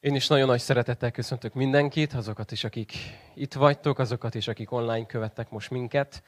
Én is nagyon nagy szeretettel köszöntök mindenkit, azokat is, akik itt vagytok, azokat is, akik online követtek most minket.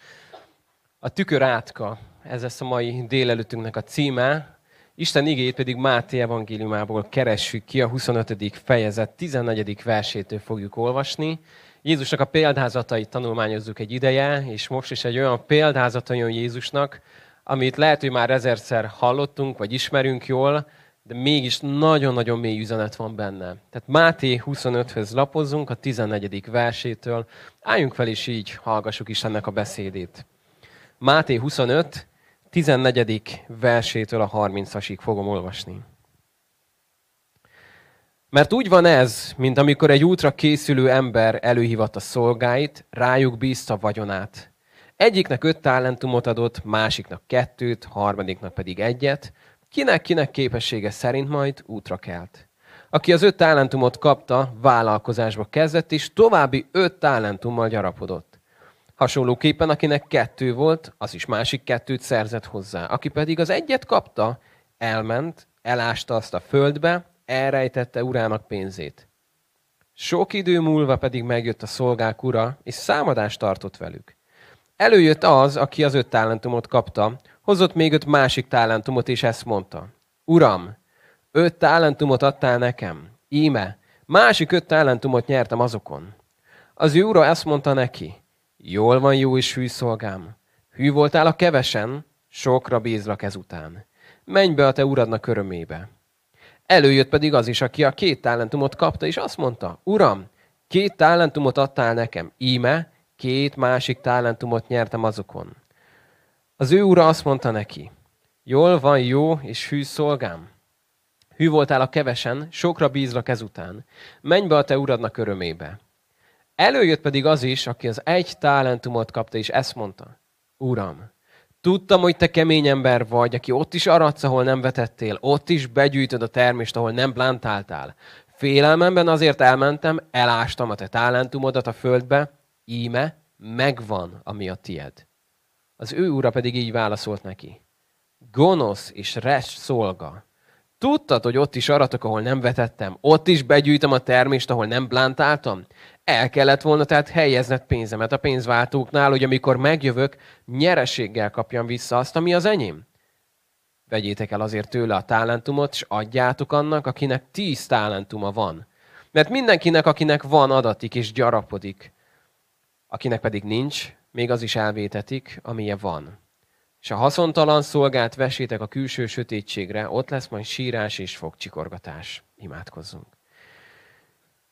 A tükör átka, ez lesz a mai délelőttünknek a címe. Isten igéjét pedig Máté evangéliumából keressük ki, a 25. fejezet 14. versétől fogjuk olvasni. Jézusnak a példázatait tanulmányozzuk egy ideje, és most is egy olyan példázata jön Jézusnak, amit lehet, hogy már ezerszer hallottunk, vagy ismerünk jól, de mégis nagyon-nagyon mély üzenet van benne. Tehát Máté 25-höz lapozunk, a 14. versétől. Álljunk fel, és így hallgassuk Istennek a beszédét. Máté 25, 14. versétől a 30-asig fogom olvasni. Mert úgy van ez, mint amikor egy útra készülő ember előhívatta szolgáit, rájuk bízta vagyonát. Egyiknek öt talentumot adott, másiknak kettőt, harmadiknak pedig egyet, kinek-kinek képessége szerint majd útra kelt. Aki az öt talentumot kapta, vállalkozásba kezdett, és további öt talentummal gyarapodott. Hasonlóképpen, akinek kettő volt, az is másik kettőt szerzett hozzá. Aki pedig az egyet kapta, elment, elásta azt a földbe, elrejtette urának pénzét. Sok idő múlva pedig megjött a szolgák ura, és számadást tartott velük. Előjött az, aki az öt talentumot kapta, hozott még öt másik talentumot, és ezt mondta. Uram, öt talentumot adtál nekem. Íme, másik öt talentumot nyertem azokon. Az ő ura ezt mondta neki. Jól van, jó és hű szolgám. Hű voltál a kevesen, sokra bízlak ezután. Menj be a te uradnak örömébe. Előjött pedig az is, aki a két talentumot kapta, és azt mondta, Uram, két talentumot adtál nekem, íme, két másik talentumot nyertem azokon. Az ő ura azt mondta neki, jól van jó és hű szolgám. Hű voltál a kevesen, sokra bízlak ezután. Menj be a te uradnak örömébe. Előjött pedig az is, aki az egy talentumot kapta, és ezt mondta. Uram, tudtam, hogy te kemény ember vagy, aki ott is aratsz, ahol nem vetettél, ott is begyűjtöd a termést, ahol nem plántáltál. Félelmemben azért elmentem, elástam a te talentumodat a földbe, íme, megvan, ami a tied. Az ő ura pedig így válaszolt neki. Gonosz és res szolga. Tudtad, hogy ott is aratok, ahol nem vetettem? Ott is begyűjtöm a termést, ahol nem plántáltam? El kellett volna tehát helyezned pénzemet a pénzváltóknál, hogy amikor megjövök, nyereséggel kapjam vissza azt, ami az enyém. Vegyétek el azért tőle a talentumot, és adjátok annak, akinek tíz talentuma van. Mert mindenkinek, akinek van, adatik és gyarapodik. Akinek pedig nincs, még az is elvétetik, amilyen van. És a haszontalan szolgát vesétek a külső sötétségre, ott lesz majd sírás és fogcsikorgatás. Imádkozzunk.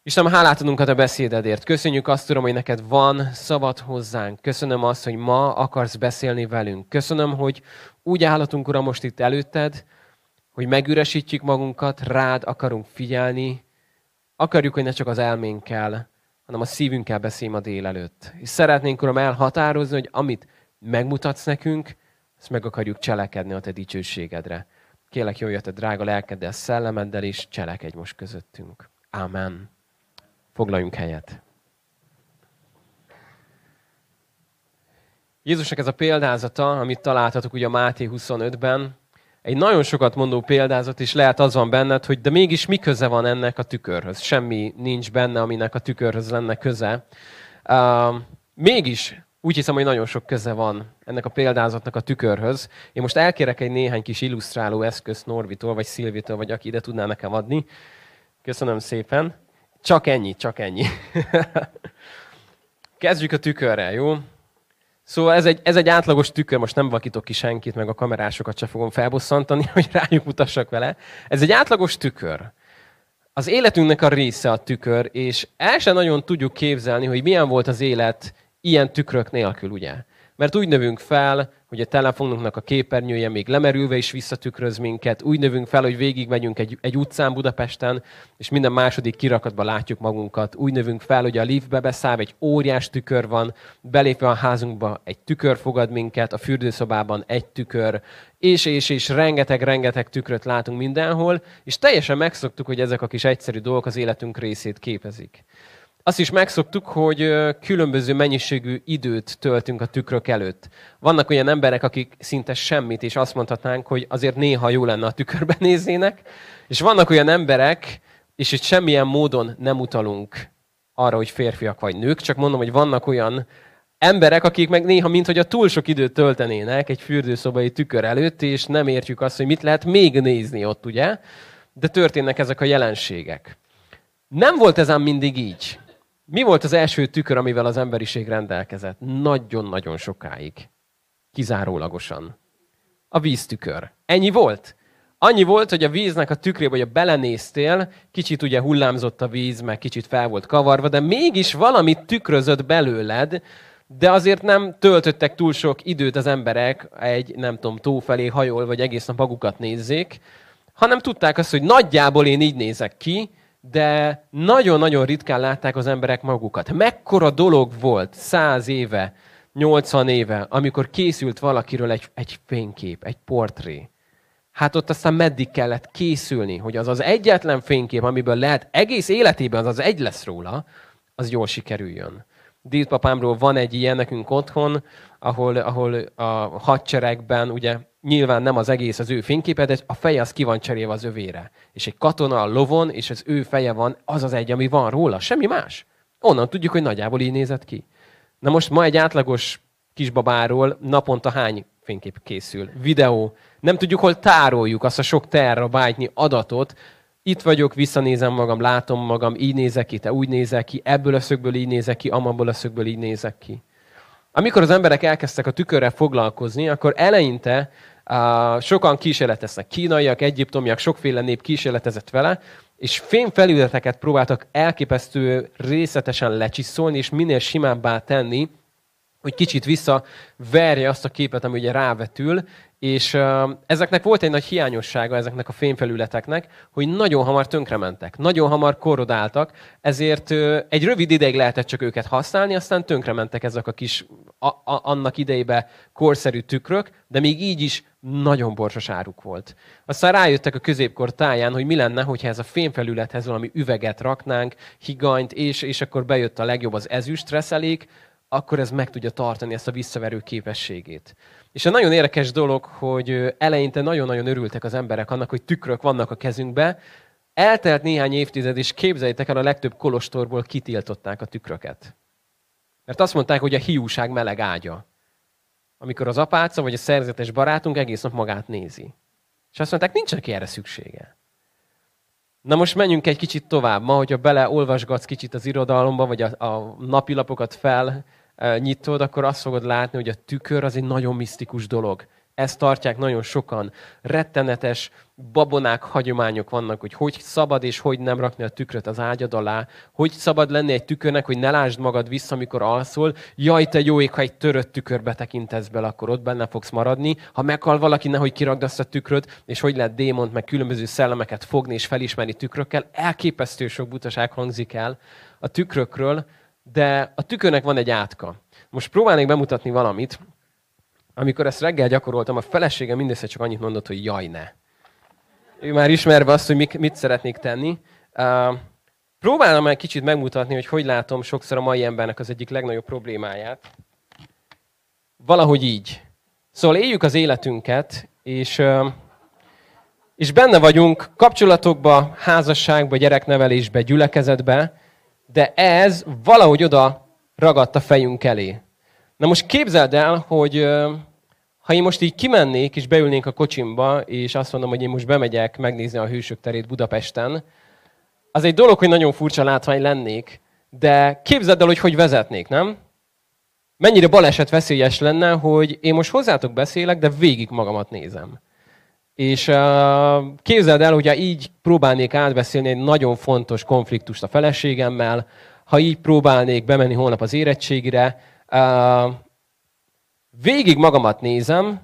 Istenem, hálát adunk a beszédedért. Köszönjük azt, Uram, hogy neked van szavad hozzánk. Köszönöm azt, hogy ma akarsz beszélni velünk. Köszönöm, hogy úgy állatunk, Uram, most itt előtted, hogy megüresítjük magunkat, rád akarunk figyelni. Akarjuk, hogy ne csak az elménkkel, hanem a szívünkkel beszélj a délelőtt. És szeretnénk, Uram, elhatározni, hogy amit megmutatsz nekünk, ezt meg akarjuk cselekedni a Te dicsőségedre. Kélek, jöjjön a drága lelkeddel, szellemeddel, és cselekedj most közöttünk. Amen. Foglaljunk helyet. Jézusnak ez a példázata, amit találtatok ugye a Máté 25-ben, egy nagyon sokat mondó példázat, és lehet az van benned, hogy de mégis mi köze van ennek a tükörhöz? Semmi nincs benne, aminek a tükörhöz lenne köze. Uh, mégis úgy hiszem, hogy nagyon sok köze van ennek a példázatnak a tükörhöz. Én most elkérek egy néhány kis illusztráló eszközt Norvitól, vagy Szilvitől, vagy aki ide tudná nekem adni. Köszönöm szépen. Csak ennyi, csak ennyi. Kezdjük a tükörrel, jó? Szóval ez egy, ez egy átlagos tükör, most nem vakítok ki senkit, meg a kamerásokat se fogom felbosszantani, hogy rájuk mutassak vele. Ez egy átlagos tükör. Az életünknek a része a tükör, és el sem nagyon tudjuk képzelni, hogy milyen volt az élet ilyen tükrök nélkül, ugye? Mert úgy növünk fel, hogy a telefonunknak a képernyője még lemerülve is visszatükröz minket. Úgy növünk fel, hogy végigmegyünk egy, egy utcán Budapesten, és minden második kirakatban látjuk magunkat. Úgy növünk fel, hogy a liftbe beszáll, egy óriás tükör van, belépve a házunkba egy tükör fogad minket, a fürdőszobában egy tükör, és, és, és rengeteg-rengeteg tükröt látunk mindenhol, és teljesen megszoktuk, hogy ezek a kis egyszerű dolgok az életünk részét képezik. Azt is megszoktuk, hogy különböző mennyiségű időt töltünk a tükrök előtt. Vannak olyan emberek, akik szinte semmit, és azt mondhatnánk, hogy azért néha jó lenne a tükörbe néznének, és vannak olyan emberek, és itt semmilyen módon nem utalunk arra, hogy férfiak vagy nők, csak mondom, hogy vannak olyan emberek, akik meg néha, mint hogy a túl sok időt töltenének egy fürdőszobai tükör előtt, és nem értjük azt, hogy mit lehet még nézni ott, ugye? De történnek ezek a jelenségek. Nem volt ez ám mindig így. Mi volt az első tükör, amivel az emberiség rendelkezett? Nagyon-nagyon sokáig. Kizárólagosan. A víztükör. Ennyi volt? Annyi volt, hogy a víznek a tükrébe, hogy belenéztél, kicsit ugye hullámzott a víz, meg kicsit fel volt kavarva, de mégis valamit tükrözött belőled, de azért nem töltöttek túl sok időt az emberek egy, nem tudom, tó felé hajol, vagy egész nap magukat nézzék, hanem tudták azt, hogy nagyjából én így nézek ki, de nagyon-nagyon ritkán látták az emberek magukat. Mekkora dolog volt száz éve, 80 éve, amikor készült valakiről egy, egy fénykép, egy portré. Hát ott aztán meddig kellett készülni, hogy az az egyetlen fénykép, amiből lehet egész életében az az egy lesz róla, az jól sikerüljön. Dílpapámról van egy ilyen nekünk otthon, ahol, ahol a hadseregben ugye nyilván nem az egész az ő fényképe, de a feje az ki van cserélve az övére. És egy katona a lovon, és az ő feje van, az az egy, ami van róla, semmi más. Onnan tudjuk, hogy nagyjából így nézett ki. Na most ma egy átlagos kisbabáról naponta hány fénykép készül? Videó. Nem tudjuk, hol tároljuk azt a sok terabájtnyi adatot, itt vagyok, visszanézem magam, látom magam, így nézek ki, te úgy nézek ki, ebből a szögből így nézek ki, amabból a szögből így nézek ki. Amikor az emberek elkezdtek a tükörrel foglalkozni, akkor eleinte uh, sokan kísérleteztek. Kínaiak, egyiptomiak, sokféle nép kísérletezett vele, és fémfelületeket próbáltak elképesztő részletesen lecsiszolni, és minél simábbá tenni, hogy kicsit visszaverje azt a képet, ami ugye rávetül, és uh, ezeknek volt egy nagy hiányossága, ezeknek a fémfelületeknek, hogy nagyon hamar tönkrementek, nagyon hamar korrodáltak, ezért uh, egy rövid ideig lehetett csak őket használni, aztán tönkrementek ezek a kis, a, a, annak idejébe korszerű tükrök, de még így is nagyon borsos áruk volt. Aztán rájöttek a középkor táján, hogy mi lenne, hogyha ez a fémfelülethez valami üveget raknánk, higanyt, és, és akkor bejött a legjobb az ezüst reszelék, akkor ez meg tudja tartani ezt a visszaverő képességét. És a nagyon érdekes dolog, hogy eleinte nagyon-nagyon örültek az emberek annak, hogy tükrök vannak a kezünkbe. Eltelt néhány évtized, és képzeljétek el, a legtöbb kolostorból kitiltották a tükröket. Mert azt mondták, hogy a hiúság meleg ágya. Amikor az apáca vagy a szerzetes barátunk egész nap magát nézi. És azt mondták, nincs neki erre szüksége. Na most menjünk egy kicsit tovább. Ma, hogyha beleolvasgatsz kicsit az irodalomba, vagy a, a napilapokat fel nyitod, akkor azt fogod látni, hogy a tükör az egy nagyon misztikus dolog. Ezt tartják nagyon sokan. Rettenetes babonák, hagyományok vannak, hogy hogy szabad és hogy nem rakni a tükröt az ágyad alá, hogy szabad lenni egy tükörnek, hogy ne lásd magad vissza, amikor alszol. Jaj, te jó ég, ha egy törött tükörbe tekintesz bele, akkor ott benne fogsz maradni. Ha meghal valaki, nehogy kiragd azt a tükröt, és hogy lehet démont, meg különböző szellemeket fogni és felismerni tükrökkel. Elképesztő sok butaság hangzik el a tükrökről, de a tükörnek van egy átka. Most próbálnék bemutatni valamit. Amikor ezt reggel gyakoroltam, a feleségem mindössze csak annyit mondott, hogy jaj ne. Ő már ismerve azt, hogy mit szeretnék tenni. Uh, próbálom egy kicsit megmutatni, hogy hogy látom sokszor a mai embernek az egyik legnagyobb problémáját. Valahogy így. Szóval éljük az életünket, és, és benne vagyunk kapcsolatokba, házasságba, gyereknevelésbe, gyülekezetbe, de ez valahogy oda ragadt a fejünk elé. Na most képzeld el, hogy ha én most így kimennék, és beülnénk a kocsimba, és azt mondom, hogy én most bemegyek megnézni a Hősök terét Budapesten, az egy dolog, hogy nagyon furcsa látvány lennék, de képzeld el, hogy hogy vezetnék, nem? Mennyire baleset veszélyes lenne, hogy én most hozzátok beszélek, de végig magamat nézem. És uh, képzeld el, hogyha így próbálnék átbeszélni egy nagyon fontos konfliktust a feleségemmel, ha így próbálnék bemenni holnap az érettségire, uh, végig magamat nézem,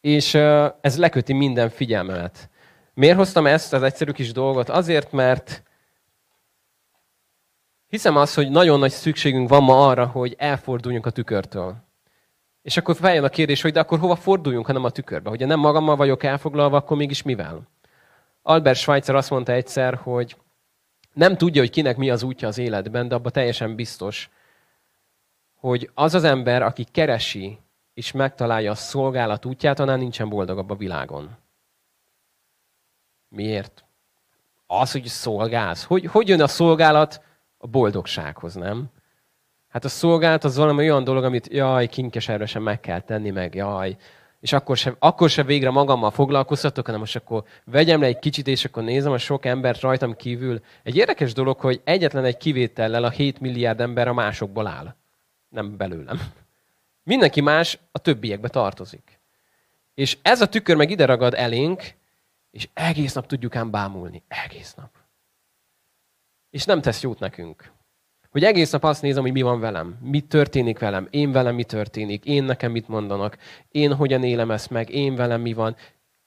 és uh, ez leköti minden figyelmemet. Miért hoztam ezt az egyszerű kis dolgot? Azért, mert hiszem azt, hogy nagyon nagy szükségünk van ma arra, hogy elforduljunk a tükörtől. És akkor feljön a kérdés, hogy de akkor hova forduljunk, ha nem a tükörbe? Hogyha nem magammal vagyok elfoglalva, akkor mégis mivel? Albert Schweitzer azt mondta egyszer, hogy nem tudja, hogy kinek mi az útja az életben, de abban teljesen biztos, hogy az az ember, aki keresi és megtalálja a szolgálat útját, annál nincsen boldogabb a világon. Miért? Az, hogy szolgálsz. Hogy, hogy jön a szolgálat a boldogsághoz, nem? Hát a szolgálat az valami olyan dolog, amit jaj, kinkeservesen meg kell tenni, meg jaj, és akkor se, akkor se végre magammal foglalkoztatok, hanem most akkor vegyem le egy kicsit, és akkor nézem a sok embert rajtam kívül. Egy érdekes dolog, hogy egyetlen egy kivétellel a 7 milliárd ember a másokból áll. Nem belőlem. Mindenki más a többiekbe tartozik. És ez a tükör meg ide ragad elénk, és egész nap tudjuk ám bámulni. Egész nap. És nem tesz jót nekünk. Hogy egész nap azt nézem, hogy mi van velem, mi történik velem, én velem mi történik, én nekem mit mondanak, én hogyan élem ezt meg, én velem mi van.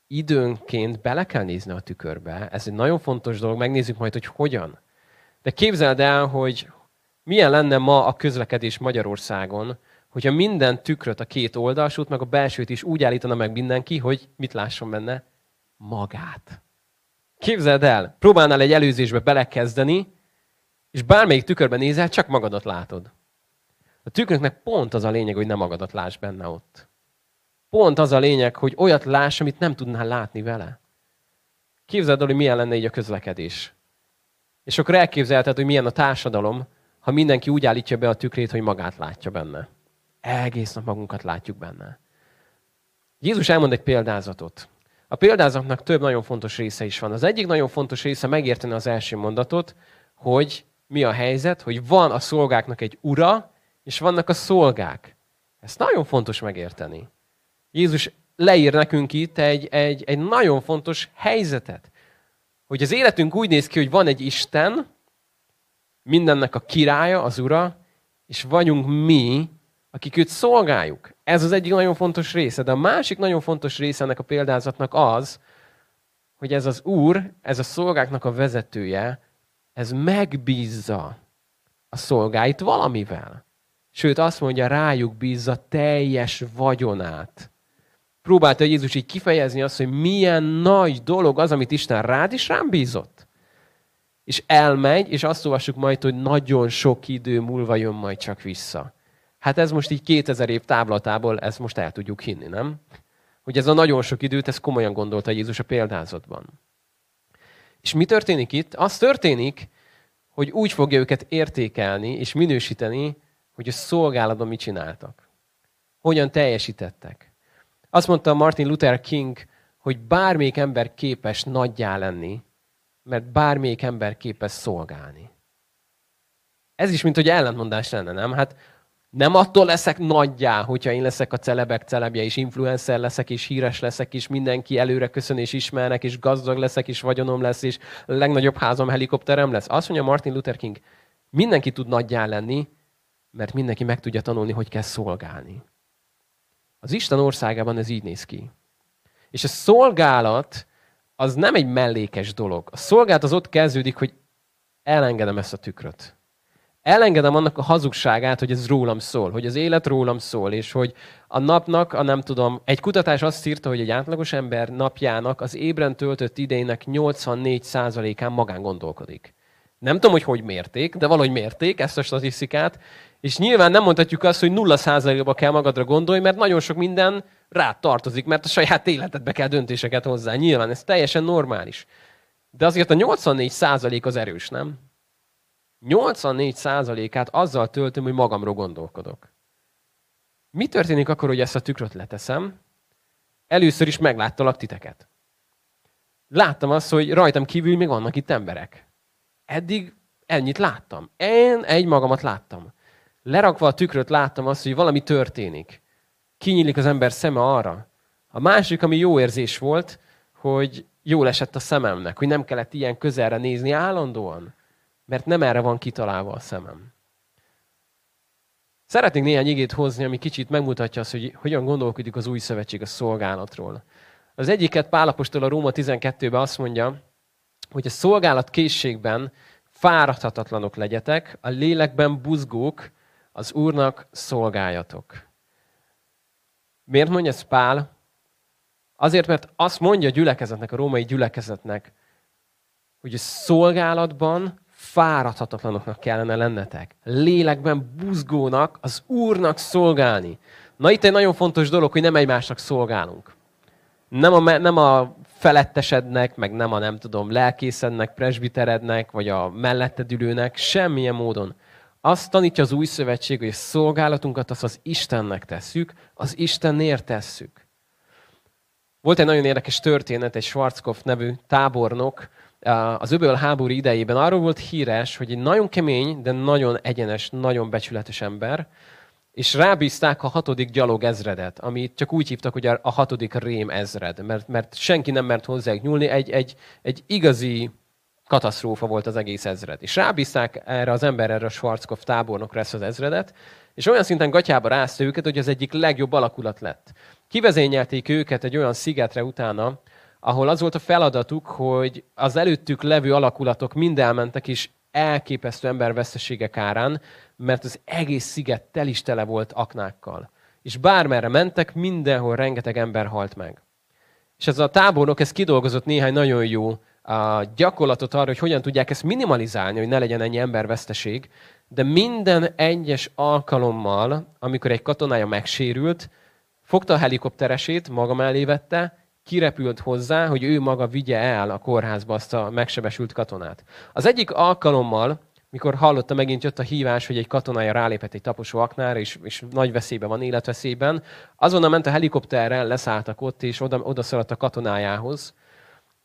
Időnként bele kell nézni a tükörbe. Ez egy nagyon fontos dolog, megnézzük majd, hogy hogyan. De képzeld el, hogy milyen lenne ma a közlekedés Magyarországon, hogyha minden tükröt, a két oldalsút, meg a belsőt is úgy állítana meg mindenki, hogy mit lásson benne? Magát. Képzeld el, próbálnál egy előzésbe belekezdeni, és bármelyik tükörben nézel, csak magadat látod. A tükröknek pont az a lényeg, hogy nem magadat láss benne ott. Pont az a lényeg, hogy olyat láss, amit nem tudnál látni vele. Képzeld el, hogy milyen lenne így a közlekedés. És akkor elképzelheted, hogy milyen a társadalom, ha mindenki úgy állítja be a tükrét, hogy magát látja benne. Egész nap magunkat látjuk benne. Jézus elmond egy példázatot. A példázatnak több nagyon fontos része is van. Az egyik nagyon fontos része megérteni az első mondatot, hogy mi a helyzet, hogy van a szolgáknak egy ura, és vannak a szolgák. Ezt nagyon fontos megérteni. Jézus leír nekünk itt egy, egy, egy nagyon fontos helyzetet. Hogy az életünk úgy néz ki, hogy van egy Isten, mindennek a királya, az ura, és vagyunk mi, akik őt szolgáljuk. Ez az egyik nagyon fontos része. De a másik nagyon fontos része ennek a példázatnak az, hogy ez az úr, ez a szolgáknak a vezetője, ez megbízza a szolgáit valamivel. Sőt, azt mondja, rájuk bízza teljes vagyonát. Próbálta Jézus így kifejezni azt, hogy milyen nagy dolog az, amit Isten rád is rám bízott. És elmegy, és azt olvassuk majd, hogy nagyon sok idő múlva jön majd csak vissza. Hát ez most így 2000 év táblatából, ezt most el tudjuk hinni, nem? Hogy ez a nagyon sok időt, ez komolyan gondolta Jézus a példázatban. És mi történik itt? Az történik, hogy úgy fogja őket értékelni és minősíteni, hogy a szolgálatban mit csináltak. Hogyan teljesítettek. Azt mondta Martin Luther King, hogy bármelyik ember képes nagyjá lenni, mert bármelyik ember képes szolgálni. Ez is, mint hogy ellentmondás lenne, nem? Hát nem attól leszek nagyjá, hogyha én leszek a celebek celebje, és influencer leszek, és híres leszek, és mindenki előre köszön, és ismernek, és gazdag leszek, és vagyonom lesz, és a legnagyobb házam, helikopterem lesz. Azt mondja Martin Luther King, mindenki tud nagyjá lenni, mert mindenki meg tudja tanulni, hogy kell szolgálni. Az Isten országában ez így néz ki. És a szolgálat az nem egy mellékes dolog. A szolgálat az ott kezdődik, hogy elengedem ezt a tükröt elengedem annak a hazugságát, hogy ez rólam szól, hogy az élet rólam szól, és hogy a napnak, a nem tudom, egy kutatás azt írta, hogy egy átlagos ember napjának az ébren töltött idejének 84%-án magán gondolkodik. Nem tudom, hogy hogy mérték, de valahogy mérték ezt a statisztikát, és nyilván nem mondhatjuk azt, hogy 0%-ba kell magadra gondolni, mert nagyon sok minden rád tartozik, mert a saját életedbe kell döntéseket hozzá. Nyilván ez teljesen normális. De azért a 84% az erős, nem? 84%-át azzal töltöm, hogy magamról gondolkodok. Mi történik akkor, hogy ezt a tükröt leteszem? Először is megláttalak titeket. Láttam azt, hogy rajtam kívül még vannak itt emberek. Eddig ennyit láttam. Én egy magamat láttam. Lerakva a tükröt láttam azt, hogy valami történik. Kinyílik az ember szeme arra. A másik, ami jó érzés volt, hogy jól esett a szememnek, hogy nem kellett ilyen közelre nézni állandóan mert nem erre van kitalálva a szemem. Szeretnék néhány igét hozni, ami kicsit megmutatja azt, hogy hogyan gondolkodik az új szövetség a szolgálatról. Az egyiket Pálapostól a Róma 12-ben azt mondja, hogy a szolgálat készségben fáradhatatlanok legyetek, a lélekben buzgók, az Úrnak szolgáljatok. Miért mondja ez Pál? Azért, mert azt mondja a gyülekezetnek, a római gyülekezetnek, hogy a szolgálatban fáradhatatlanoknak kellene lennetek. Lélekben buzgónak, az Úrnak szolgálni. Na itt egy nagyon fontos dolog, hogy nem egymásnak szolgálunk. Nem a, nem a felettesednek, meg nem a nem tudom, lelkészednek, presbiterednek, vagy a melletted ülőnek, semmilyen módon. Azt tanítja az új szövetség, hogy a szolgálatunkat azt az Istennek tesszük, az Istenért tesszük. Volt egy nagyon érdekes történet, egy Schwarzkopf nevű tábornok, az öböl háború idejében arról volt híres, hogy egy nagyon kemény, de nagyon egyenes, nagyon becsületes ember, és rábízták a hatodik gyalog ezredet, amit csak úgy hívtak, hogy a hatodik rém ezred, mert, mert senki nem mert hozzájuk nyúlni, egy, egy, egy igazi katasztrófa volt az egész ezred. És rábízták erre az ember, erre a Schwarzkopf tábornokra ezt az ezredet, és olyan szinten gatyába rázta őket, hogy az egyik legjobb alakulat lett. Kivezényelték őket egy olyan szigetre utána, ahol az volt a feladatuk, hogy az előttük levő alakulatok mind elmentek, és elképesztő emberveszteségek árán, mert az egész sziget tel is tele volt aknákkal. És bármerre mentek, mindenhol rengeteg ember halt meg. És ez a tábornok, ez kidolgozott néhány nagyon jó a gyakorlatot arra, hogy hogyan tudják ezt minimalizálni, hogy ne legyen ennyi emberveszteség, de minden egyes alkalommal, amikor egy katonája megsérült, fogta a helikopteresét, maga mellé vette, kirepült hozzá, hogy ő maga vigye el a kórházba azt a megsebesült katonát. Az egyik alkalommal, mikor hallotta, megint jött a hívás, hogy egy katonája rálépett egy taposó aknára, és, és nagy veszélyben van, életveszélyben, azonnal ment a helikopterrel, leszálltak ott, és oda, oda szaladt a katonájához,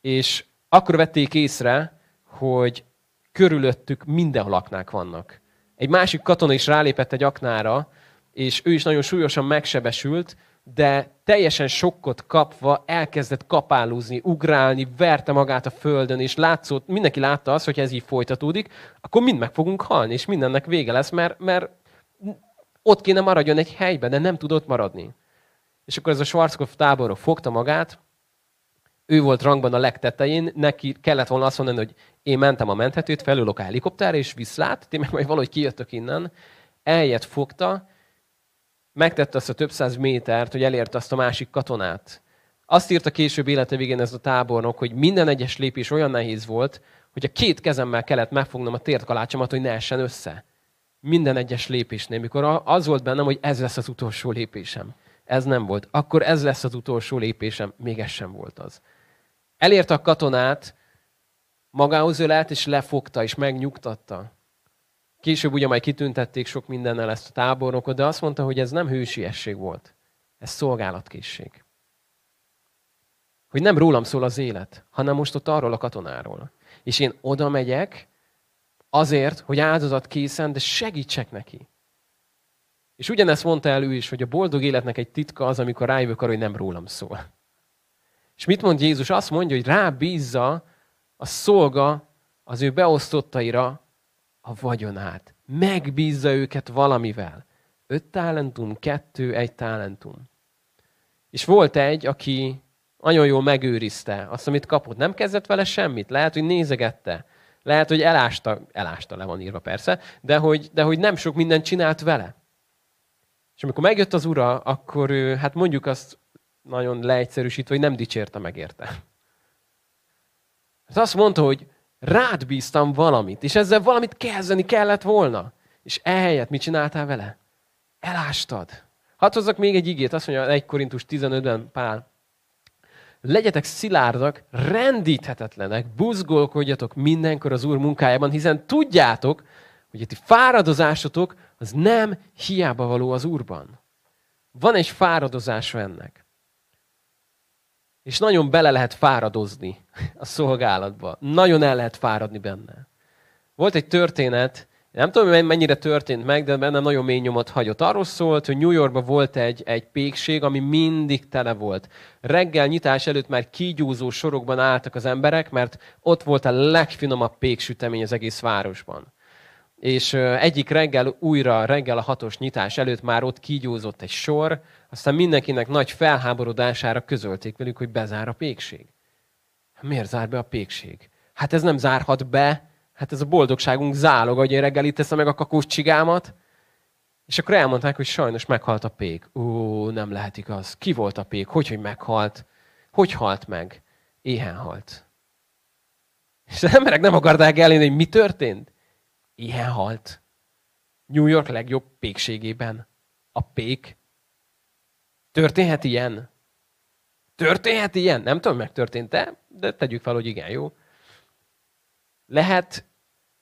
és akkor vették észre, hogy körülöttük mindenhol aknák vannak. Egy másik katona is rálépett egy aknára, és ő is nagyon súlyosan megsebesült, de teljesen sokkot kapva elkezdett kapálózni, ugrálni, verte magát a földön, és látszott, mindenki látta azt, hogy ez így folytatódik, akkor mind meg fogunk halni, és mindennek vége lesz, mert, mert ott kéne maradjon egy helyben, de nem tudott maradni. És akkor ez a Schwarzkopf táborok fogta magát, ő volt rangban a legtetején, neki kellett volna azt mondani, hogy én mentem a menthetőt, felülök a helikopterre, és viszlát, ti meg majd valahogy kijöttök innen. Eljött, fogta, megtette azt a több száz métert, hogy elérte azt a másik katonát. Azt írta később élete végén ez a tábornok, hogy minden egyes lépés olyan nehéz volt, hogy a két kezemmel kellett megfognom a tértkalácsomat, hogy ne essen össze. Minden egyes lépésnél, mikor az volt bennem, hogy ez lesz az utolsó lépésem. Ez nem volt. Akkor ez lesz az utolsó lépésem. Még ez sem volt az. Elérte a katonát, magához ölelt, és lefogta, és megnyugtatta. Később ugye majd kitüntették sok mindennel ezt a tábornokot, de azt mondta, hogy ez nem hősiesség volt. Ez szolgálatkészség. Hogy nem rólam szól az élet, hanem most ott arról a katonáról. És én oda megyek azért, hogy áldozat készen, de segítsek neki. És ugyanezt mondta el ő is, hogy a boldog életnek egy titka az, amikor rájövök arra, hogy nem rólam szól. És mit mond Jézus? Azt mondja, hogy rábízza a szolga az ő beosztottaira a vagyonát. Megbízza őket valamivel. Öt talentum, kettő, egy talentum. És volt egy, aki nagyon jól megőrizte azt, amit kapott. Nem kezdett vele semmit. Lehet, hogy nézegette. Lehet, hogy elásta, elásta le van írva persze, de hogy, de hogy nem sok mindent csinált vele. És amikor megjött az ura, akkor ő, hát mondjuk azt nagyon leegyszerűsítve, hogy nem dicsérte meg érte. Hát azt mondta, hogy rád bíztam valamit, és ezzel valamit kezdeni kellett volna. És ehelyett mit csináltál vele? Elástad. Hadd hozzak még egy igét, azt mondja 1 Korintus 15-ben Pál. Legyetek szilárdak, rendíthetetlenek, buzgolkodjatok mindenkor az Úr munkájában, hiszen tudjátok, hogy a ti fáradozásotok az nem hiába való az Úrban. Van egy fáradozása ennek. És nagyon bele lehet fáradozni a szolgálatba. Nagyon el lehet fáradni benne. Volt egy történet, nem tudom, mennyire történt meg, de benne nagyon mély nyomot hagyott. Arról szólt, hogy New Yorkban volt egy, egy pékség, ami mindig tele volt. Reggel nyitás előtt már kígyúzó sorokban álltak az emberek, mert ott volt a legfinomabb péksütemény az egész városban és egyik reggel újra, reggel a hatos nyitás előtt már ott kígyózott egy sor, aztán mindenkinek nagy felháborodására közölték velük, hogy bezár a pékség. Hát miért zár be a pékség? Hát ez nem zárhat be, hát ez a boldogságunk zálog, hogy én reggel itt teszem meg a kakós csigámat. És akkor elmondták, hogy sajnos meghalt a pék. Ó, nem lehet igaz. Ki volt a pék? Hogy, hogy meghalt? Hogy halt meg? Éhen halt. És az emberek nem akarták elérni, hogy mi történt. Ilyen halt. New York legjobb pékségében. A pék. Történhet ilyen? Történhet ilyen? Nem tudom, megtörtént-e, de tegyük fel, hogy igen, jó? Lehet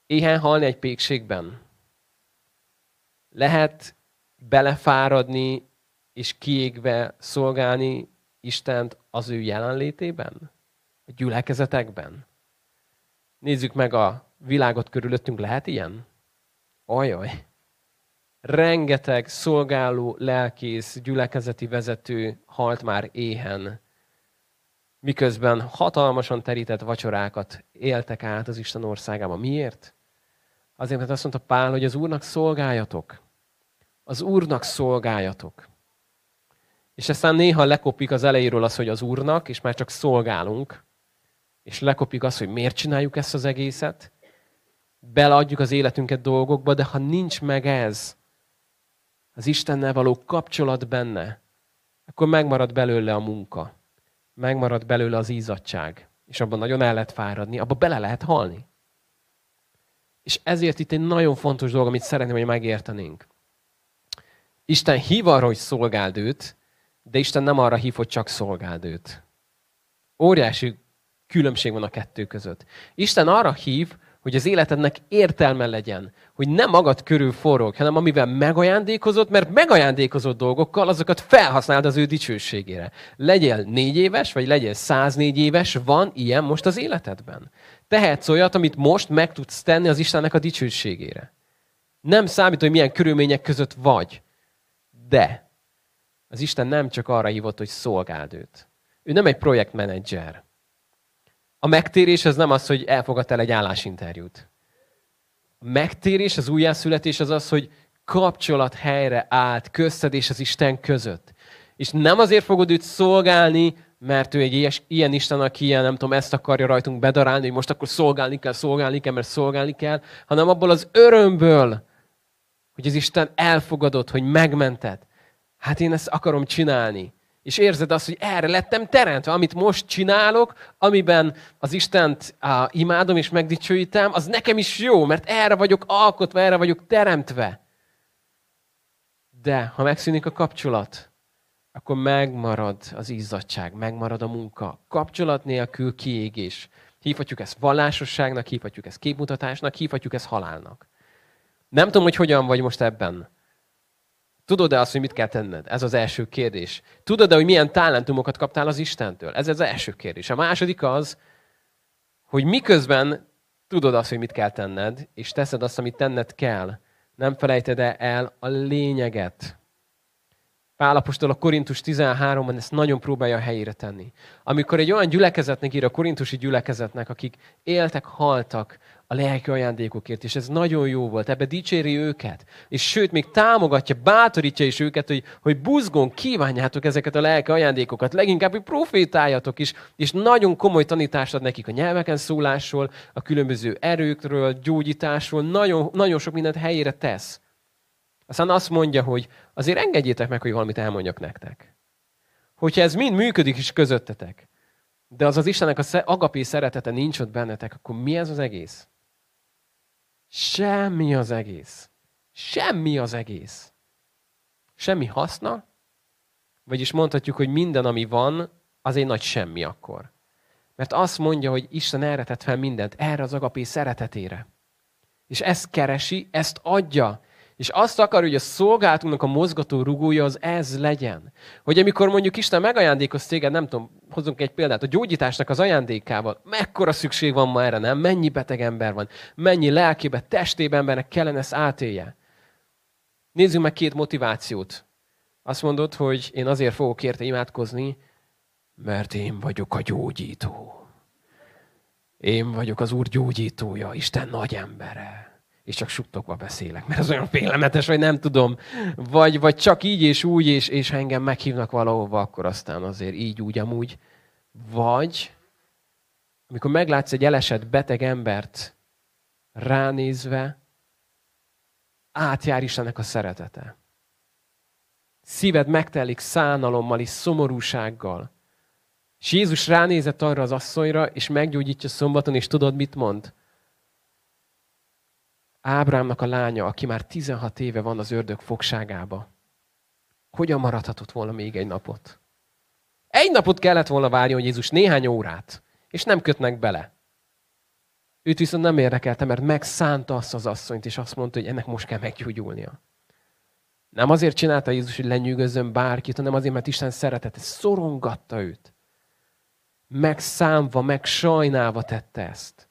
éhen halni egy pékségben? Lehet belefáradni és kiégve szolgálni Istent az ő jelenlétében? A gyülekezetekben? Nézzük meg a világot körülöttünk, lehet ilyen? Ajaj! Rengeteg szolgáló, lelkész, gyülekezeti vezető halt már éhen, miközben hatalmasan terített vacsorákat éltek át az Isten országában. Miért? Azért, mert azt mondta Pál, hogy az Úrnak szolgáljatok. Az Úrnak szolgáljatok. És aztán néha lekopik az elejéről az, hogy az Úrnak, és már csak szolgálunk, és lekopik azt, hogy miért csináljuk ezt az egészet, beleadjuk az életünket dolgokba, de ha nincs meg ez, az Istennel való kapcsolat benne, akkor megmarad belőle a munka. Megmarad belőle az ízadság. És abban nagyon el lehet fáradni, abban bele lehet halni. És ezért itt egy nagyon fontos dolog, amit szeretném, hogy megértenénk. Isten hív arra, hogy szolgáld őt, de Isten nem arra hív, hogy csak szolgáld őt. Óriási különbség van a kettő között. Isten arra hív, hogy az életednek értelme legyen, hogy nem magad körül forog, hanem amivel megajándékozott, mert megajándékozott dolgokkal, azokat felhasználd az ő dicsőségére. Legyél négy éves, vagy legyél 104 éves, van ilyen most az életedben. Tehetsz olyat, amit most meg tudsz tenni az Istennek a dicsőségére. Nem számít, hogy milyen körülmények között vagy, de az Isten nem csak arra hívott, hogy szolgáld őt. Ő nem egy projektmenedzser. A megtérés az nem az, hogy elfogadtál egy állásinterjút. A megtérés, az újjászületés az az, hogy kapcsolat helyre állt közted és az Isten között. És nem azért fogod őt szolgálni, mert ő egy ilyes, ilyen Isten, aki ilyen, nem tudom, ezt akarja rajtunk bedarálni, hogy most akkor szolgálni kell, szolgálni kell, mert szolgálni kell, hanem abból az örömből, hogy az Isten elfogadott, hogy megmented. Hát én ezt akarom csinálni. És érzed azt, hogy erre lettem teremtve, amit most csinálok, amiben az Istent á, imádom és megdicsőítem, az nekem is jó, mert erre vagyok alkotva, erre vagyok teremtve. De ha megszűnik a kapcsolat, akkor megmarad az izzadság, megmarad a munka. Kapcsolat nélkül kiégés. Hívhatjuk ezt vallásosságnak, hívhatjuk ezt képmutatásnak, hívhatjuk ezt halálnak. Nem tudom, hogy hogyan vagy most ebben. Tudod-e azt, hogy mit kell tenned? Ez az első kérdés. Tudod-e, hogy milyen talentumokat kaptál az Istentől? Ez az első kérdés. A második az, hogy miközben tudod azt, hogy mit kell tenned, és teszed azt, amit tenned kell, nem felejted -e el a lényeget. Pálapostól a Korintus 13-ban ezt nagyon próbálja a helyére tenni. Amikor egy olyan gyülekezetnek ír a korintusi gyülekezetnek, akik éltek, haltak a lelki ajándékokért, és ez nagyon jó volt, ebbe dicséri őket, és sőt, még támogatja, bátorítja is őket, hogy, hogy buzgón kívánjátok ezeket a lelki ajándékokat, leginkább, hogy profétáljatok is, és nagyon komoly tanítást ad nekik a nyelveken szólásról, a különböző erőkről, gyógyításról, nagyon, nagyon sok mindent helyére tesz. Aztán azt mondja, hogy azért engedjétek meg, hogy valamit elmondjak nektek. Hogyha ez mind működik is közöttetek, de az az Istennek a agapé szeretete nincs ott bennetek, akkor mi ez az egész? Semmi az egész. Semmi az egész. Semmi haszna, vagyis mondhatjuk, hogy minden, ami van, az egy nagy semmi akkor. Mert azt mondja, hogy Isten erre tett fel mindent, erre az agapé szeretetére. És ezt keresi, ezt adja, és azt akar, hogy a szolgálatunknak a mozgató rugója az ez legyen. Hogy amikor mondjuk Isten megajándékoz téged, nem tudom, hozunk egy példát, a gyógyításnak az ajándékával, mekkora szükség van ma erre, nem? Mennyi beteg ember van, mennyi lelkébe, testébe embernek kellene ezt átélje. Nézzük meg két motivációt. Azt mondod, hogy én azért fogok érte imádkozni, mert én vagyok a gyógyító. Én vagyok az Úr gyógyítója, Isten nagy embere és csak suttogva beszélek, mert az olyan félelmetes, hogy nem tudom. Vagy, vagy csak így és úgy, és, és ha engem meghívnak valahova, akkor aztán azért így, úgy, amúgy. Vagy, amikor meglátsz egy elesett beteg embert ránézve, átjár Istennek a szeretete. Szíved megtelik szánalommal és szomorúsággal. És Jézus ránézett arra az asszonyra, és meggyógyítja szombaton, és tudod, mit mond? Ábrámnak a lánya, aki már 16 éve van az ördög fogságába, hogyan maradhatott volna még egy napot? Egy napot kellett volna hogy Jézus néhány órát, és nem kötnek bele. Őt viszont nem érdekelte, mert megszánta azt az asszonyt, és azt mondta, hogy ennek most kell meggyógyulnia. Nem azért csinálta Jézus, hogy lenyűgözzön bárkit, hanem azért, mert Isten szeretete, szorongatta őt. Megszámva, meg sajnálva tette ezt.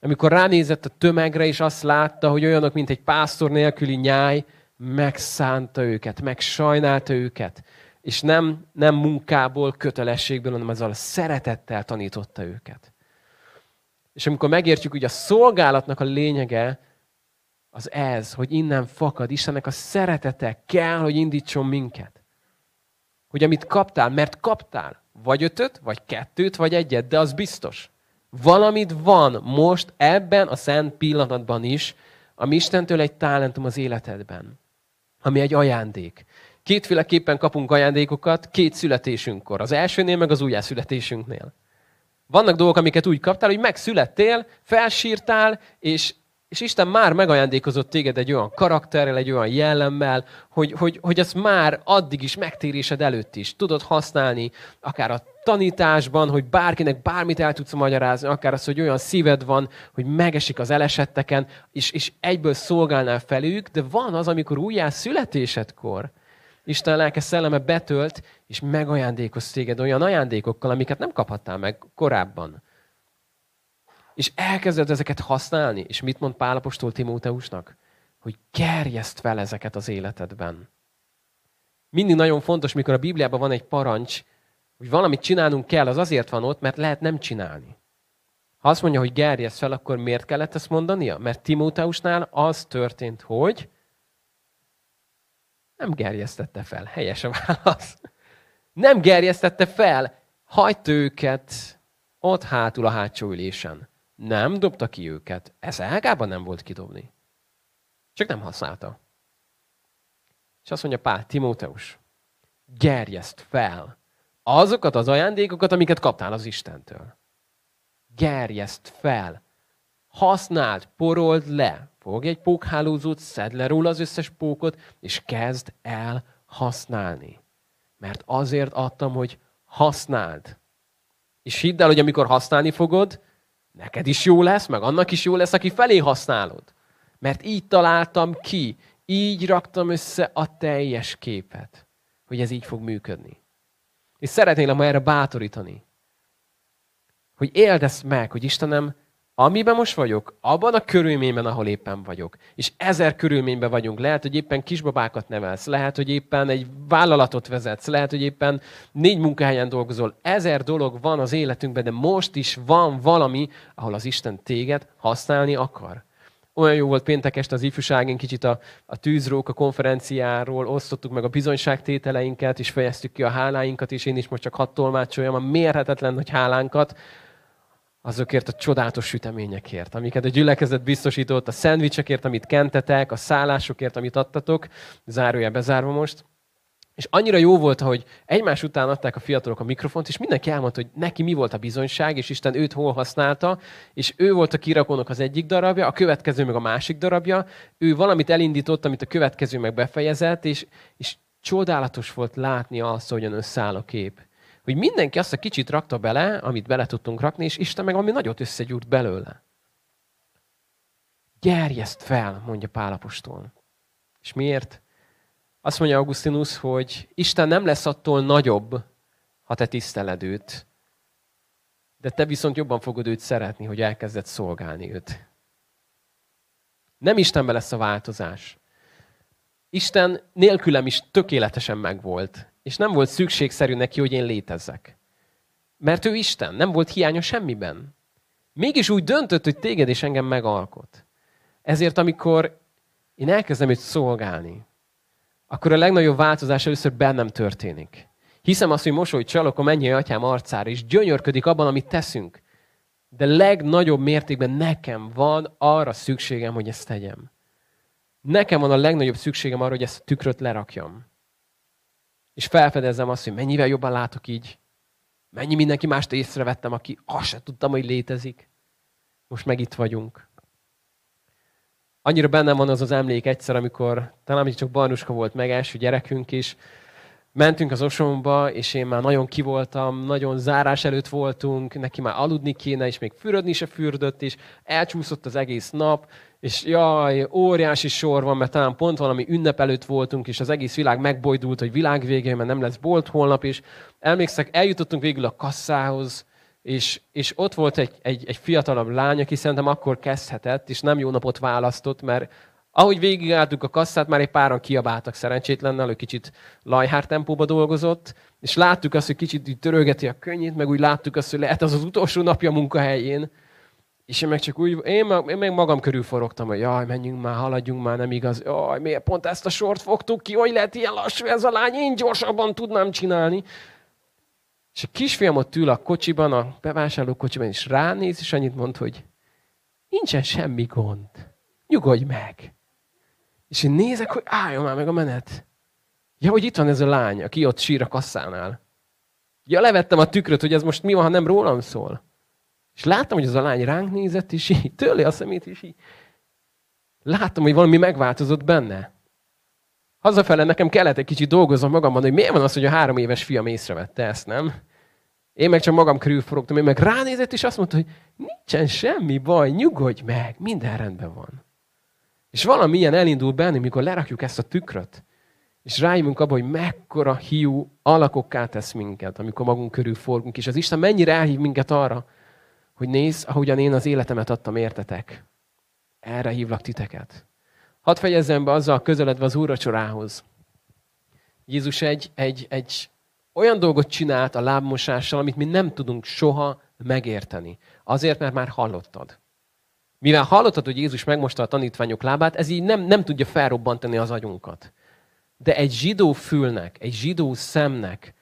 Amikor ránézett a tömegre, és azt látta, hogy olyanok, mint egy pásztor nélküli nyáj, megszánta őket, megsajnálta őket, és nem, nem munkából, kötelességből, hanem azzal a szeretettel tanította őket. És amikor megértjük, hogy a szolgálatnak a lényege az ez, hogy innen fakad, Istennek a szeretete kell, hogy indítson minket. Hogy amit kaptál, mert kaptál, vagy ötöt, vagy kettőt, vagy egyet, de az biztos. Valamit van most ebben a szent pillanatban is, ami Istentől egy talentum az életedben. Ami egy ajándék. Kétféleképpen kapunk ajándékokat két születésünkkor. Az elsőnél, meg az újjászületésünknél. Vannak dolgok, amiket úgy kaptál, hogy megszülettél, felsírtál, és, és Isten már megajándékozott téged egy olyan karakterrel, egy olyan jellemmel, hogy, hogy, hogy azt már addig is megtérésed előtt is tudod használni, akár a tanításban, hogy bárkinek bármit el tudsz magyarázni, akár az, hogy olyan szíved van, hogy megesik az elesetteken, és, és egyből szolgálnál felük, de van az, amikor újjá születésedkor Isten lelke szelleme betölt, és megajándékoz téged olyan ajándékokkal, amiket nem kaphattál meg korábban. És elkezded ezeket használni. És mit mond Pálapostól Timóteusnak? Hogy gerjeszt fel ezeket az életedben. Mindig nagyon fontos, mikor a Bibliában van egy parancs, hogy valamit csinálnunk kell, az azért van ott, mert lehet nem csinálni. Ha azt mondja, hogy gerjeszt fel, akkor miért kellett ezt mondania? Mert Timóteusnál az történt, hogy nem gerjesztette fel. Helyes a válasz. Nem gerjesztette fel. Hagyta őket ott hátul a hátsó ülésen. Nem dobta ki őket. Ez elgában nem volt kidobni. Csak nem használta. És azt mondja Pál, Timóteus, gerjeszt fel azokat az ajándékokat, amiket kaptál az Istentől. Gerjeszt fel. Használd, porold le. Fogj egy pókhálózót, szedd le róla az összes pókot, és kezd el használni. Mert azért adtam, hogy használd. És hidd el, hogy amikor használni fogod, neked is jó lesz, meg annak is jó lesz, aki felé használod. Mert így találtam ki, így raktam össze a teljes képet, hogy ez így fog működni. És szeretnélem ma erre bátorítani, hogy éld ezt meg, hogy Istenem, amiben most vagyok, abban a körülményben, ahol éppen vagyok, és ezer körülményben vagyunk, lehet, hogy éppen kisbabákat nevelsz, lehet, hogy éppen egy vállalatot vezetsz, lehet, hogy éppen négy munkahelyen dolgozol, ezer dolog van az életünkben, de most is van valami, ahol az Isten téged használni akar. Olyan jó volt péntek este az ifjúságén, kicsit a, a tűzrók a konferenciáról, osztottuk meg a bizonyságtételeinket, és fejeztük ki a háláinkat, és én is most csak hat tolmácsoljam a mérhetetlen nagy hálánkat, azokért a csodálatos süteményekért, amiket a gyülekezet biztosított, a szendvicsekért, amit kentetek, a szállásokért, amit adtatok, zárója bezárva most. És annyira jó volt, hogy egymás után adták a fiatalok a mikrofont, és mindenki elmondta, hogy neki mi volt a bizonyság, és Isten őt hol használta, és ő volt a kirakónak az egyik darabja, a következő meg a másik darabja, ő valamit elindított, amit a következő meg befejezett, és, és csodálatos volt látni azt, hogyan összeáll a kép hogy mindenki azt a kicsit rakta bele, amit bele tudtunk rakni, és Isten meg ami nagyot összegyúrt belőle. Gerjeszt fel, mondja Pálapostól. És miért? Azt mondja Augustinus, hogy Isten nem lesz attól nagyobb, ha te tiszteled őt, de te viszont jobban fogod őt szeretni, hogy elkezded szolgálni őt. Nem Istenben lesz a változás. Isten nélkülem is tökéletesen megvolt és nem volt szükségszerű neki, hogy én létezzek. Mert ő Isten, nem volt hiánya semmiben. Mégis úgy döntött, hogy téged és engem megalkot. Ezért, amikor én elkezdem őt szolgálni, akkor a legnagyobb változás először bennem történik. Hiszem azt, hogy mosoly csalok a mennyi atyám arcára, és gyönyörködik abban, amit teszünk. De legnagyobb mértékben nekem van arra szükségem, hogy ezt tegyem. Nekem van a legnagyobb szükségem arra, hogy ezt a tükröt lerakjam és felfedezem azt, hogy mennyivel jobban látok így, mennyi mindenki mást észrevettem, aki azt se tudtam, hogy létezik. Most meg itt vagyunk. Annyira bennem van az az emlék egyszer, amikor talán csak Barnuska volt meg, első gyerekünk is, mentünk az osomba, és én már nagyon kivoltam, nagyon zárás előtt voltunk, neki már aludni kéne, és még fürödni se fürdött, és elcsúszott az egész nap, és jaj, óriási sor van, mert talán pont valami ünnep előtt voltunk, és az egész világ megbojdult, hogy világ mert nem lesz bolt holnap, és emlékszek, eljutottunk végül a kasszához, és, és ott volt egy, egy, egy fiatalabb lány, aki szerintem akkor kezdhetett, és nem jó napot választott, mert ahogy végigálltuk a kasszát, már egy páran kiabáltak szerencsétlennel, ő kicsit lajhár tempóba dolgozott, és láttuk azt, hogy kicsit így törölgeti a könnyét, meg úgy láttuk azt, hogy lehet az az utolsó napja munkahelyén. És én meg csak úgy, én, én meg magam körül forogtam, hogy jaj, menjünk már, haladjunk már, nem igaz. Jaj, miért pont ezt a sort fogtuk ki, hogy lehet ilyen lassú ez a lány, én gyorsabban tudnám csinálni. És a kisfiam ott ül a kocsiban, a bevásárló kocsiban, és ránéz, és annyit mond, hogy nincsen semmi gond. Nyugodj meg. És én nézek, hogy álljon már meg a menet. Ja, hogy itt van ez a lány, aki ott sír a kasszánál. Ja, levettem a tükröt, hogy ez most mi van, ha nem rólam szól. És láttam, hogy az a lány ránk nézett, és így tőle a szemét, és így láttam, hogy valami megváltozott benne. Hazafele nekem kellett egy kicsit dolgoznom magamban, hogy miért van az, hogy a három éves fiam észrevette ezt, nem? Én meg csak magam körül forogtam, én meg ránézett, és azt mondta, hogy nincsen semmi baj, nyugodj meg, minden rendben van. És valamilyen elindul benne, mikor lerakjuk ezt a tükröt, és rájövünk abba, hogy mekkora hiú alakokká tesz minket, amikor magunk körül forgunk, és az Isten mennyire elhív minket arra, hogy nézd, ahogyan én az életemet adtam értetek. Erre hívlak titeket. Hadd fejezzem be azzal közeledve az úracsorához. Jézus egy, egy, egy olyan dolgot csinált a lábmosással, amit mi nem tudunk soha megérteni. Azért, mert már hallottad. Mivel hallottad, hogy Jézus megmosta a tanítványok lábát, ez így nem, nem tudja felrobbantani az agyunkat. De egy zsidó fülnek, egy zsidó szemnek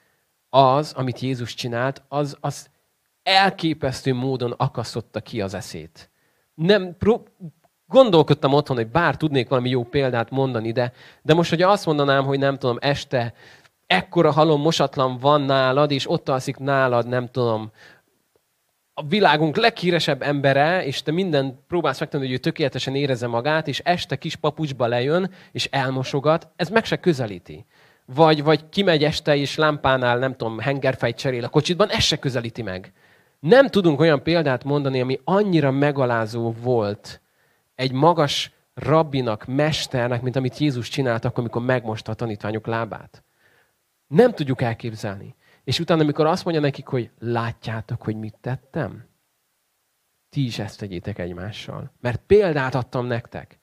az, amit Jézus csinált, az, az elképesztő módon akasztotta ki az eszét. Nem, pró- gondolkodtam otthon, hogy bár tudnék valami jó példát mondani, de, de most, hogy azt mondanám, hogy nem tudom, este ekkora halom mosatlan van nálad, és ott alszik nálad, nem tudom, a világunk leghíresebb embere, és te minden próbálsz megtenni, hogy ő tökéletesen érezze magát, és este kis papucsba lejön, és elmosogat, ez meg se közelíti. Vagy, vagy kimegy este, és lámpánál, nem tudom, hengerfejt cserél a kocsitban, ez se közelíti meg. Nem tudunk olyan példát mondani, ami annyira megalázó volt egy magas rabbinak, mesternek, mint amit Jézus csinált akkor, amikor megmosta a tanítványok lábát. Nem tudjuk elképzelni. És utána, amikor azt mondja nekik, hogy látjátok, hogy mit tettem, ti is ezt tegyétek egymással. Mert példát adtam nektek.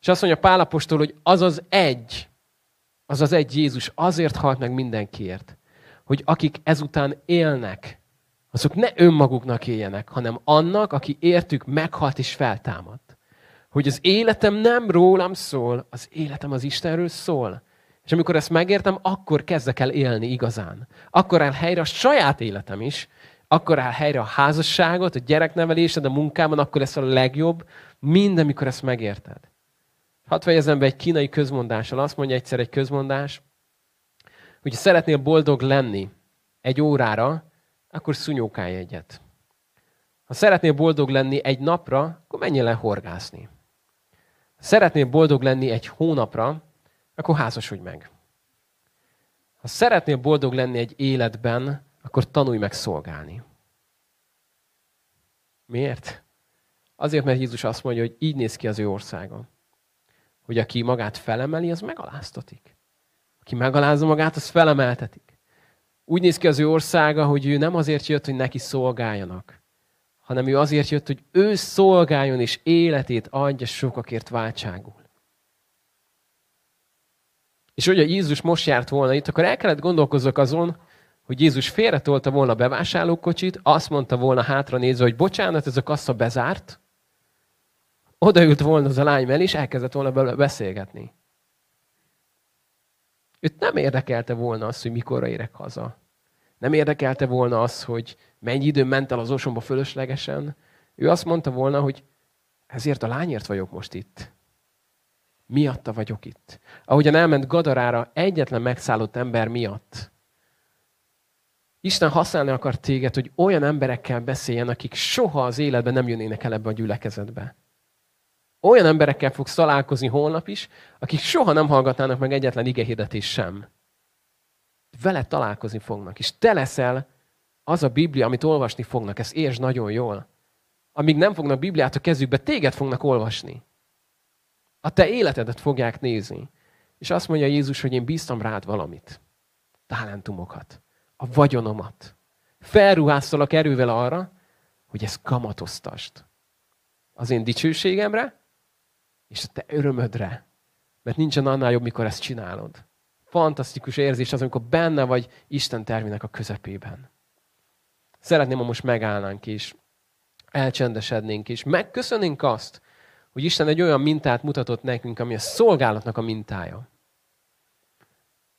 És azt mondja Pálapostól, hogy az az egy, az az egy Jézus azért halt meg mindenkiért, hogy akik ezután élnek, azok ne önmaguknak éljenek, hanem annak, aki értük meghalt és feltámadt. Hogy az életem nem rólam szól, az életem az Istenről szól. És amikor ezt megértem, akkor kezdek el élni igazán. Akkor áll helyre a saját életem is, akkor áll helyre a házasságot, a gyereknevelésed, a munkában, akkor lesz a legjobb, minden, amikor ezt megérted. Hadd fejezem be egy kínai közmondással. Azt mondja egyszer egy közmondás, hogy ha szeretnél boldog lenni egy órára, akkor szunyókálj egyet. Ha szeretnél boldog lenni egy napra, akkor menjél le horgászni. Ha szeretnél boldog lenni egy hónapra, akkor házasodj meg. Ha szeretnél boldog lenni egy életben, akkor tanulj meg szolgálni. Miért? Azért, mert Jézus azt mondja, hogy így néz ki az ő országa. Hogy aki magát felemeli, az megaláztatik. Aki megalázza magát, az felemeltetik. Úgy néz ki az ő országa, hogy ő nem azért jött, hogy neki szolgáljanak, hanem ő azért jött, hogy ő szolgáljon és életét adja sokakért váltságul. És hogy a Jézus most járt volna itt, akkor el kellett gondolkozzak azon, hogy Jézus félretolta volna a bevásárlókocsit, azt mondta volna hátra nézve, hogy bocsánat, ez a kassa bezárt, odaült volna az a lány mellé, és elkezdett volna beszélgetni. Őt nem érdekelte volna az, hogy mikorra érek haza. Nem érdekelte volna az, hogy mennyi idő ment el az osomba fölöslegesen. Ő azt mondta volna, hogy ezért a lányért vagyok most itt. Miatta vagyok itt. Ahogyan elment Gadarára egyetlen megszállott ember miatt. Isten használni akar téged, hogy olyan emberekkel beszéljen, akik soha az életben nem jönnének el ebbe a gyülekezetbe. Olyan emberekkel fogsz találkozni holnap is, akik soha nem hallgatnának meg egyetlen igehirdetés sem. vele találkozni fognak. És te leszel az a Biblia, amit olvasni fognak. Ezt értsd nagyon jól. Amíg nem fognak Bibliát a kezükbe, téged fognak olvasni. A te életedet fogják nézni. És azt mondja Jézus, hogy én bíztam rád valamit. Talentumokat. A vagyonomat. Felruháztalak erővel arra, hogy ezt kamatoztast. Az én dicsőségemre, és a te örömödre. Mert nincsen annál jobb, mikor ezt csinálod. Fantasztikus érzés az, amikor benne vagy Isten tervének a közepében. Szeretném, ha most megállnánk és elcsendesednénk, és megköszönnénk azt, hogy Isten egy olyan mintát mutatott nekünk, ami a szolgálatnak a mintája.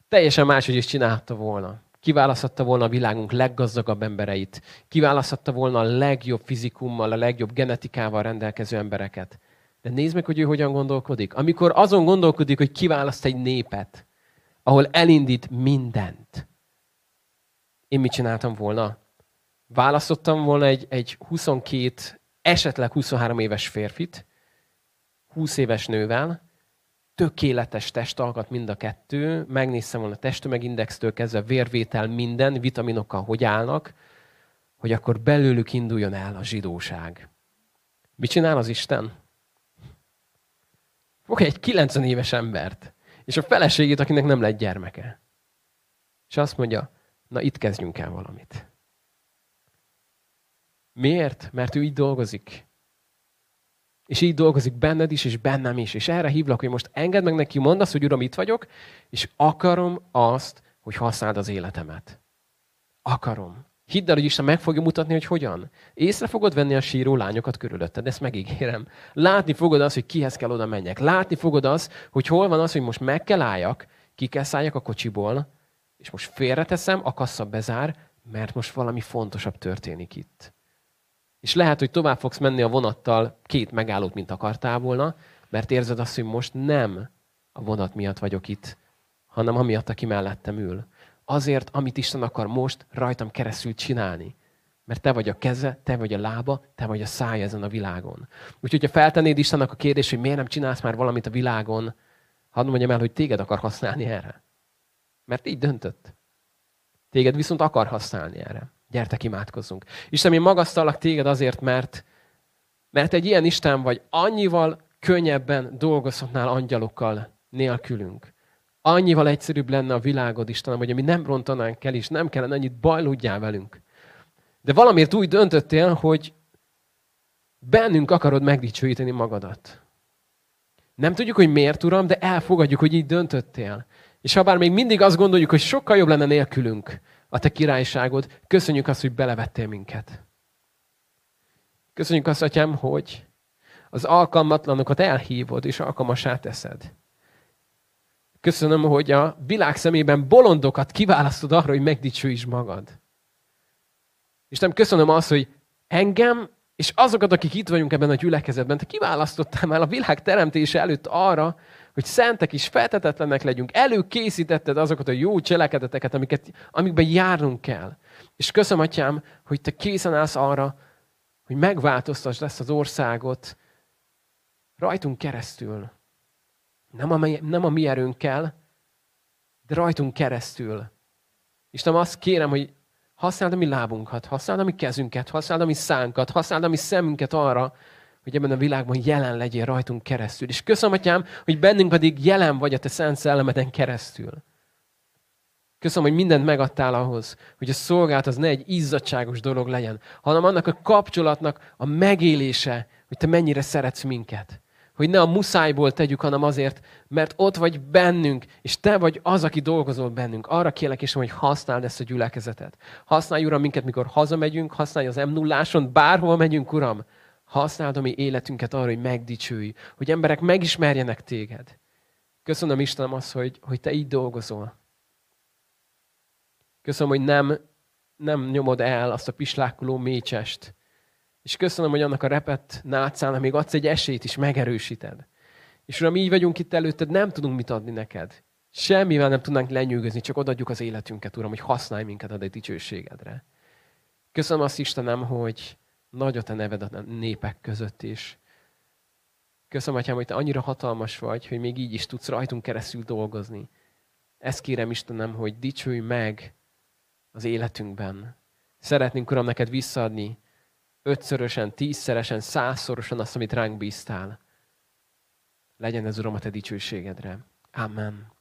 Teljesen máshogy is csinálta volna. Kiválasztotta volna a világunk leggazdagabb embereit. Kiválasztotta volna a legjobb fizikummal, a legjobb genetikával rendelkező embereket. De nézd meg, hogy ő hogyan gondolkodik. Amikor azon gondolkodik, hogy kiválaszt egy népet, ahol elindít mindent. Én mit csináltam volna? Választottam volna egy, egy 22, esetleg 23 éves férfit, 20 éves nővel, tökéletes testalkat mind a kettő, megnéztem volna testtömegindextől kezdve vérvétel minden, vitaminokkal hogy állnak, hogy akkor belőlük induljon el a zsidóság. Mit csinál az Isten? Fog egy 90 éves embert, és a feleségét, akinek nem lett gyermeke. És azt mondja, na itt kezdjünk el valamit. Miért? Mert ő így dolgozik. És így dolgozik benned is, és bennem is. És erre hívlak, hogy most engedd meg neki, mondd azt, hogy Uram, itt vagyok, és akarom azt, hogy használd az életemet. Akarom. Hidd el, hogy Isten meg fogja mutatni, hogy hogyan. Észre fogod venni a síró lányokat körülötted, ezt megígérem. Látni fogod azt, hogy kihez kell oda menjek. Látni fogod azt, hogy hol van az, hogy most meg kell álljak, ki kell szálljak a kocsiból, és most félreteszem, a kassa bezár, mert most valami fontosabb történik itt. És lehet, hogy tovább fogsz menni a vonattal két megállót, mint akartál volna, mert érzed azt, hogy most nem a vonat miatt vagyok itt, hanem amiatt, aki mellettem ül. Azért, amit Isten akar most rajtam keresztül csinálni. Mert te vagy a keze, te vagy a lába, te vagy a szája ezen a világon. Úgyhogy, ha feltennéd Istennek a kérdést, hogy miért nem csinálsz már valamit a világon, hadd mondjam el, hogy téged akar használni erre. Mert így döntött. Téged viszont akar használni erre. Gyertek, imádkozzunk. Isten, én magasztalak téged azért, mert, mert egy ilyen Isten vagy, annyival könnyebben dolgozhatnál angyalokkal nélkülünk. Annyival egyszerűbb lenne a világod, Istenem, hogy mi nem rontanánk el, és nem kellene annyit bajlódjál velünk. De valamiért úgy döntöttél, hogy bennünk akarod megdicsőíteni magadat. Nem tudjuk, hogy miért, Uram, de elfogadjuk, hogy így döntöttél. És ha bár még mindig azt gondoljuk, hogy sokkal jobb lenne nélkülünk, a te királyságod. Köszönjük azt, hogy belevettél minket. Köszönjük azt, Atyám, hogy az alkalmatlanokat elhívod, és alkalmasá teszed. Köszönöm, hogy a világ szemében bolondokat kiválasztod arra, hogy megdicsőíts magad. És nem köszönöm azt, hogy engem és azokat, akik itt vagyunk ebben a gyülekezetben, te kiválasztottál már a világ teremtése előtt arra, hogy szentek is feltetetlenek legyünk. Előkészítetted azokat a jó cselekedeteket, amiket, amikben járnunk kell. És köszönöm, Atyám, hogy te készen állsz arra, hogy megváltoztass ezt az országot rajtunk keresztül. Nem a, nem a mi erőnkkel, de rajtunk keresztül. Istenem, azt kérem, hogy használd a mi lábunkat, használd a mi kezünket, használd a mi szánkat, használd a mi szemünket arra, hogy ebben a világban jelen legyél rajtunk keresztül. És köszönöm, Atyám, hogy bennünk pedig jelen vagy a Te Szent Szellemeden keresztül. Köszönöm, hogy mindent megadtál ahhoz, hogy a szolgálat az ne egy izzadságos dolog legyen, hanem annak a kapcsolatnak a megélése, hogy Te mennyire szeretsz minket. Hogy ne a muszájból tegyük, hanem azért, mert ott vagy bennünk, és Te vagy az, aki dolgozol bennünk. Arra kérlek is, hogy használd ezt a gyülekezetet. Használj, Uram, minket, mikor hazamegyünk, használj az m 0 bárhol megyünk, Uram, Használd a mi életünket arra, hogy megdicsőj, hogy emberek megismerjenek téged. Köszönöm Istenem azt, hogy, hogy te így dolgozol. Köszönöm, hogy nem, nem nyomod el azt a pislákoló mécsest. És köszönöm, hogy annak a repett nátszának még adsz egy esélyt is, megerősíted. És Uram, így vagyunk itt előtted, nem tudunk mit adni neked. Semmivel nem tudnánk lenyűgözni, csak odaadjuk az életünket, Uram, hogy használj minket a dicsőségedre. Köszönöm azt, Istenem, hogy, nagy a te neved a népek között is. Köszönöm, Atyám, hogy te annyira hatalmas vagy, hogy még így is tudsz rajtunk keresztül dolgozni. Ezt kérem Istenem, hogy dicsőj meg az életünkben. Szeretnénk, Uram, neked visszaadni ötszörösen, tízszeresen, százszorosan azt, amit ránk bíztál. Legyen ez, Uram, a te dicsőségedre. Amen.